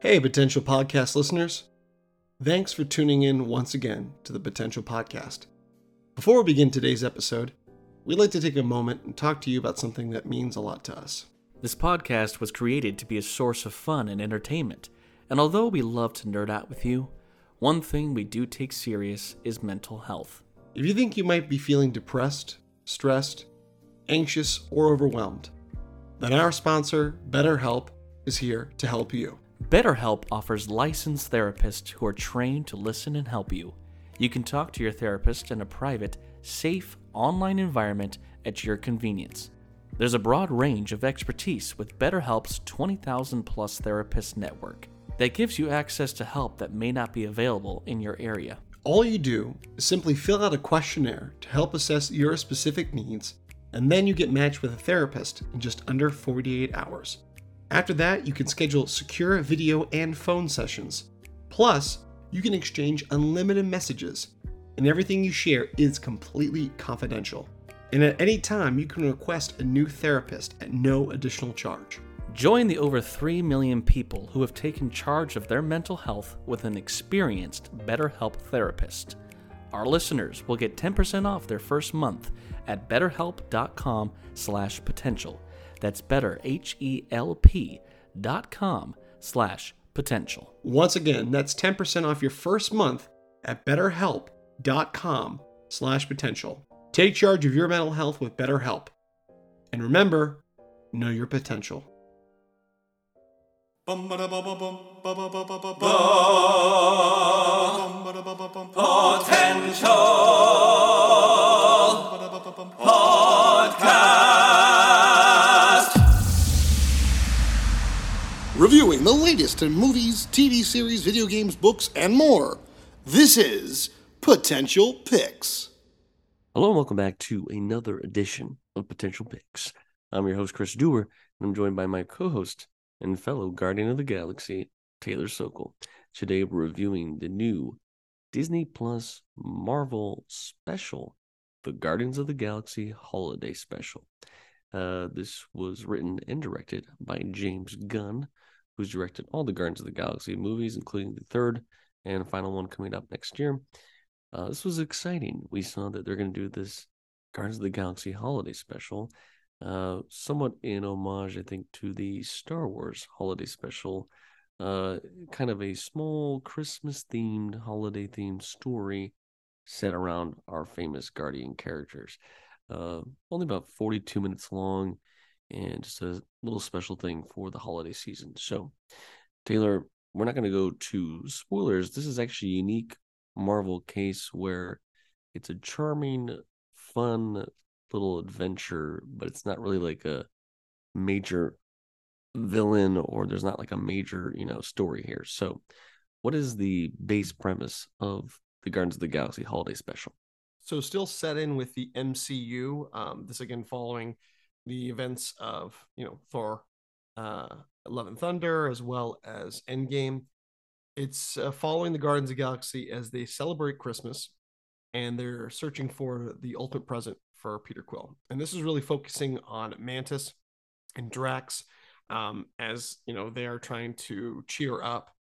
Hey, potential podcast listeners. Thanks for tuning in once again to the Potential Podcast. Before we begin today's episode, we'd like to take a moment and talk to you about something that means a lot to us. This podcast was created to be a source of fun and entertainment, and although we love to nerd out with you, one thing we do take serious is mental health. If you think you might be feeling depressed, stressed, anxious, or overwhelmed, then our sponsor, BetterHelp, is here to help you. BetterHelp offers licensed therapists who are trained to listen and help you. You can talk to your therapist in a private, safe, online environment at your convenience. There's a broad range of expertise with BetterHelp's 20,000 plus therapist network that gives you access to help that may not be available in your area. All you do is simply fill out a questionnaire to help assess your specific needs, and then you get matched with a therapist in just under 48 hours. After that, you can schedule secure video and phone sessions. Plus, you can exchange unlimited messages, and everything you share is completely confidential. And at any time, you can request a new therapist at no additional charge. Join the over 3 million people who have taken charge of their mental health with an experienced BetterHelp therapist. Our listeners will get 10% off their first month at betterhelp.com/potential. That's better H E L P dot com slash potential. Once again, that's 10% off your first month at betterhelp.com slash potential. Take charge of your mental health with BetterHelp. And remember, know your potential. Reviewing the latest in movies, TV series, video games, books, and more. This is Potential Picks. Hello and welcome back to another edition of Potential Picks. I'm your host, Chris Dewar, and I'm joined by my co host and fellow Guardian of the Galaxy, Taylor Sokol. Today we're reviewing the new Disney Plus Marvel special, the Guardians of the Galaxy Holiday Special. Uh, this was written and directed by James Gunn, who's directed all the Guardians of the Galaxy movies, including the third and final one coming up next year. Uh, this was exciting. We saw that they're going to do this Guardians of the Galaxy holiday special, uh, somewhat in homage, I think, to the Star Wars holiday special. Uh, kind of a small Christmas themed, holiday themed story set around our famous Guardian characters. Uh, only about 42 minutes long and just a little special thing for the holiday season. So, Taylor, we're not going to go to spoilers. This is actually a unique Marvel case where it's a charming, fun little adventure, but it's not really like a major villain or there's not like a major, you know, story here. So, what is the base premise of the Guardians of the Galaxy holiday special? So, still set in with the MCU. Um, this again following the events of you know Thor, uh, Love and Thunder, as well as Endgame. It's uh, following the Guardians of the Galaxy as they celebrate Christmas, and they're searching for the ultimate present for Peter Quill. And this is really focusing on Mantis and Drax, um, as you know they are trying to cheer up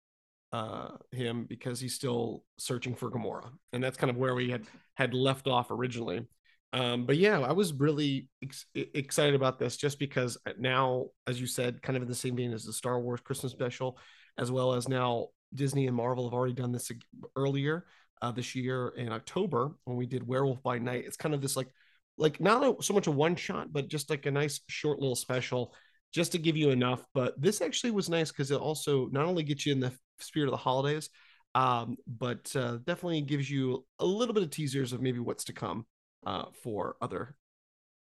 uh, him because he's still searching for Gamora, and that's kind of where we had had left off originally. Um, but yeah, I was really ex- excited about this just because now, as you said, kind of in the same vein as the Star Wars Christmas special, as well as now Disney and Marvel have already done this earlier uh, this year in October when we did Werewolf by Night. It's kind of this like, like not so much a one shot, but just like a nice short little special just to give you enough. But this actually was nice because it also not only gets you in the spirit of the holidays, um, but uh, definitely gives you a little bit of teasers of maybe what's to come uh, for other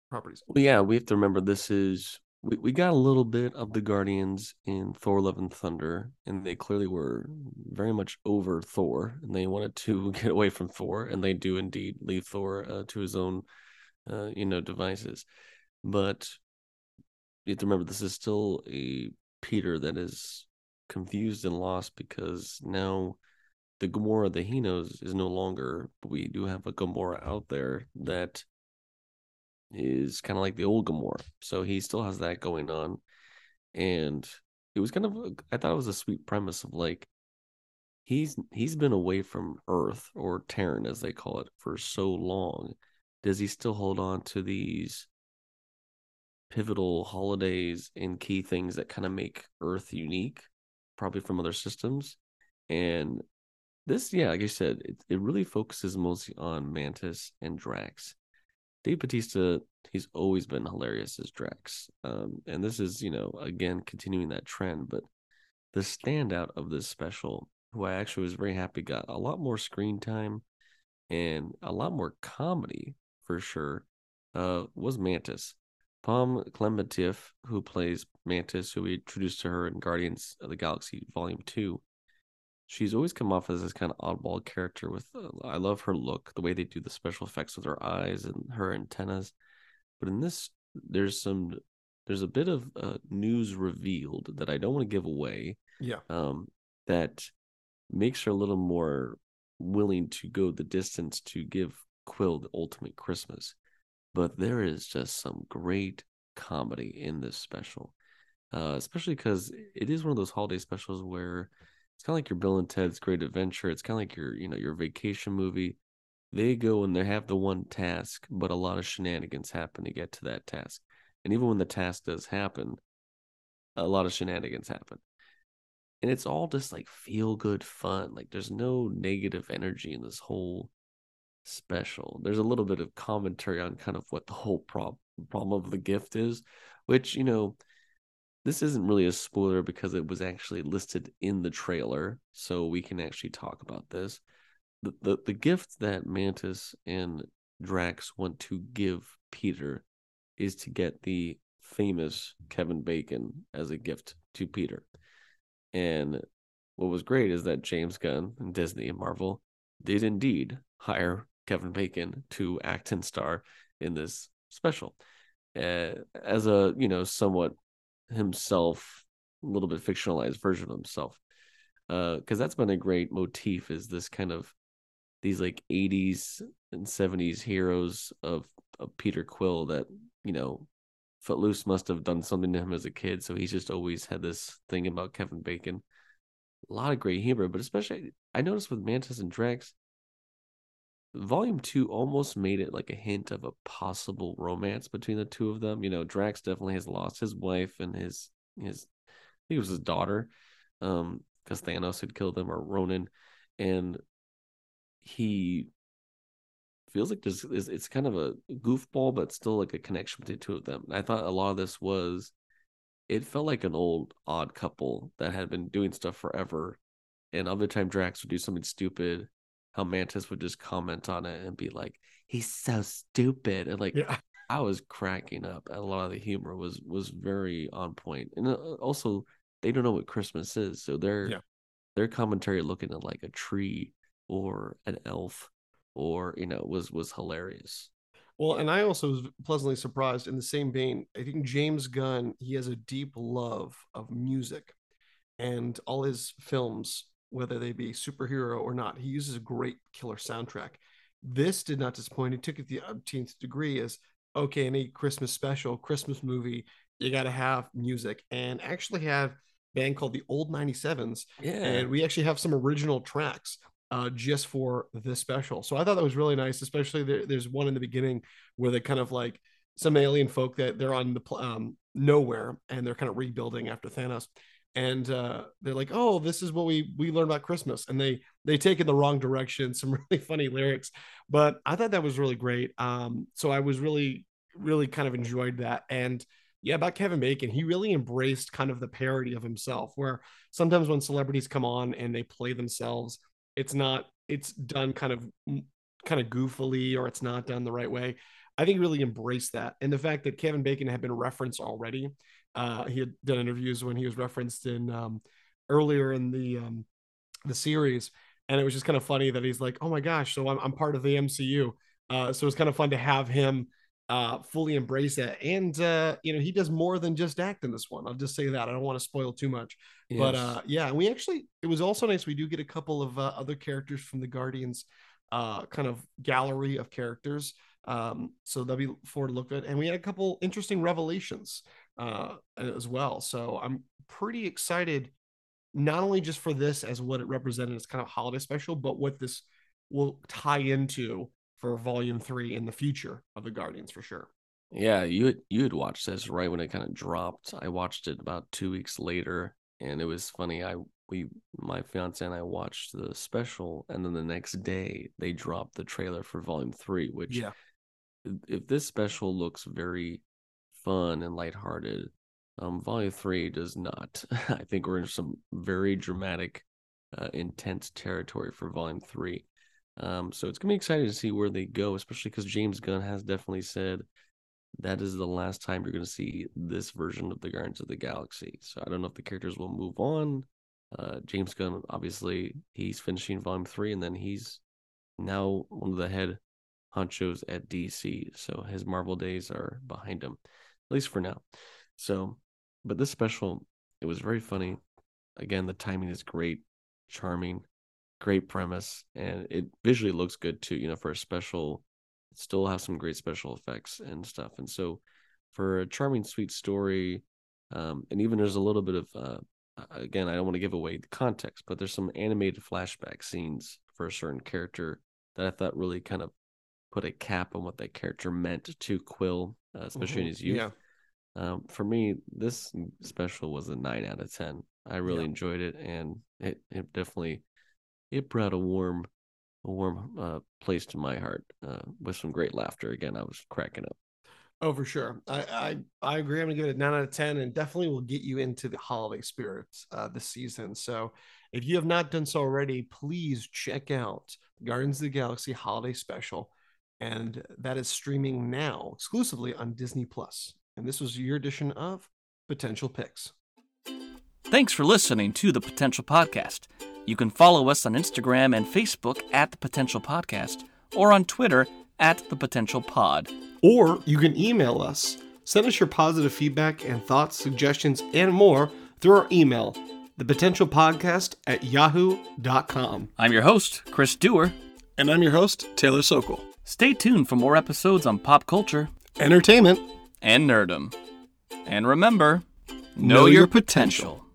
properties. Well, yeah, we have to remember this is we, we got a little bit of the Guardians in Thor Love and Thunder, and they clearly were very much over Thor, and they wanted to get away from Thor, and they do indeed leave Thor uh, to his own, uh, you know, devices. But you have to remember this is still a Peter that is confused and lost because now the Gamora that he knows is no longer, but we do have a Gamora out there that is kind of like the old Gamora. So he still has that going on. And it was kind of I thought it was a sweet premise of like he's he's been away from Earth or Terran as they call it for so long. Does he still hold on to these pivotal holidays and key things that kind of make Earth unique, probably from other systems? And this, yeah, like I said, it, it really focuses mostly on Mantis and Drax. Dave Bautista, he's always been hilarious as Drax. Um, and this is, you know, again, continuing that trend. But the standout of this special, who I actually was very happy got a lot more screen time and a lot more comedy for sure, uh, was Mantis. Pom Klementieff, who plays Mantis, who we introduced to her in Guardians of the Galaxy Volume 2, she's always come off as this kind of oddball character with uh, i love her look the way they do the special effects with her eyes and her antennas. But in this there's some there's a bit of uh, news revealed that i don't want to give away yeah. um that makes her a little more willing to go the distance to give quill the ultimate christmas. But there is just some great comedy in this special uh, especially because it is one of those holiday specials where it's kind of like your Bill and Ted's Great Adventure. It's kind of like your, you know, your vacation movie. They go and they have the one task, but a lot of shenanigans happen to get to that task. And even when the task does happen, a lot of shenanigans happen. And it's all just like feel good fun. Like there's no negative energy in this whole special. There's a little bit of commentary on kind of what the whole problem problem of the gift is, which, you know, this isn't really a spoiler because it was actually listed in the trailer, so we can actually talk about this. The, the, the gift that Mantis and Drax want to give Peter is to get the famous Kevin Bacon as a gift to Peter. And what was great is that James Gunn and Disney and Marvel did indeed hire Kevin Bacon to act and star in this special. Uh, as a you know somewhat himself, a little bit fictionalized version of himself. Uh, because that's been a great motif is this kind of these like 80s and 70s heroes of, of Peter Quill that, you know, Footloose must have done something to him as a kid. So he's just always had this thing about Kevin Bacon. A lot of great humor, but especially I noticed with Mantis and Drax, volume two almost made it like a hint of a possible romance between the two of them. You know, Drax definitely has lost his wife and his his I think it was his daughter, um, because Thanos had killed them or Ronan, and he feels like there's it's kind of a goofball, but still like a connection between the two of them. I thought a lot of this was it felt like an old odd couple that had been doing stuff forever. And other time Drax would do something stupid how Mantis would just comment on it and be like, "He's so stupid," and like yeah. I was cracking up. A lot of the humor was was very on point, and uh, also they don't know what Christmas is, so their yeah. their commentary looking at like a tree or an elf or you know was was hilarious. Well, and I also was pleasantly surprised in the same vein. I think James Gunn, he has a deep love of music and all his films whether they be superhero or not. He uses a great killer soundtrack. This did not disappoint. He took it the umpteenth degree as okay, any Christmas special, Christmas movie, you got to have music and actually have band called the Old 97s. Yeah. And we actually have some original tracks uh, just for this special. So I thought that was really nice, especially there, there's one in the beginning where they kind of like some alien folk that they're on the um, Knowhere and they're kind of rebuilding after Thanos and uh, they're like, "Oh, this is what we we learned about Christmas," and they they take in the wrong direction. Some really funny lyrics, but I thought that was really great. Um, so I was really really kind of enjoyed that, and yeah, about Kevin Bacon, he really embraced kind of the parody of himself, where sometimes when celebrities come on and they play themselves, it's not it's done kind of kind of goofily or it's not done the right way. I think really embraced that, and the fact that Kevin Bacon had been referenced already uh, he had done interviews when he was referenced in um, earlier in the um, the series, and it was just kind of funny that he's like, "Oh my gosh, so I'm, I'm part of the MCU." Uh, so it's kind of fun to have him uh, fully embrace that, and uh, you know, he does more than just act in this one. I'll just say that I don't want to spoil too much, yes. but uh, yeah, we actually it was also nice. We do get a couple of uh, other characters from the Guardians uh, kind of gallery of characters Um, so that'll be forward to look good. And we had a couple interesting revelations uh, as well. So I'm pretty excited, not only just for this as what it represented as kind of holiday special, but what this will tie into for volume three in the future of the Guardians for sure. Yeah, you had, you had watched this right when it kind of dropped. I watched it about two weeks later, and it was funny. I we my fiance and I watched the special, and then the next day they dropped the trailer for Volume Three. Which, Yeah. if this special looks very fun and lighthearted, um, Volume Three does not. I think we're in some very dramatic, uh, intense territory for Volume Three. Um, so it's gonna be exciting to see where they go, especially because James Gunn has definitely said that is the last time you're going to see this version of the Guardians of the Galaxy. So I don't know if the characters will move on. Uh, James Gunn, obviously, he's finishing Volume Three, and then he's now one of the head honchos at DC. So his Marvel days are behind him, at least for now. So, but this special, it was very funny. Again, the timing is great, charming, great premise, and it visually looks good too. You know, for a special still have some great special effects and stuff. And so, for a charming, sweet story, um, and even there's a little bit of, uh, again, I don't want to give away the context, but there's some animated flashback scenes for a certain character that I thought really kind of put a cap on what that character meant to Quill, uh, especially in Mhm. his youth. Yeah. Um, for me, this special was a nine out of ten. I really Yeah. enjoyed it, and it it definitely it brought a warm a warm uh, place to my heart uh, with some great laughter. Again, I was cracking up. Oh, for sure. I, I I agree. I'm gonna give it a nine out of ten, and definitely will get you into the holiday spirits uh, this season. So, if you have not done so already, please check out Guardians of the Galaxy Holiday Special, and that is streaming now exclusively on Disney Plus. And this was your edition of Potential Picks. Thanks for listening to the Potential Podcast. You can follow us on Instagram and Facebook at the Potential Podcast or on Twitter at the Potential Pod. Or you can email us. Send us your positive feedback and thoughts, suggestions, and more through our email, thepotentialpodcast at yahoo.com. I'm your host, Chris Dewar. And I'm your host, Taylor Sokol. Stay tuned for more episodes on pop culture Entertainment. and nerdom. And remember, Know know, your your potential.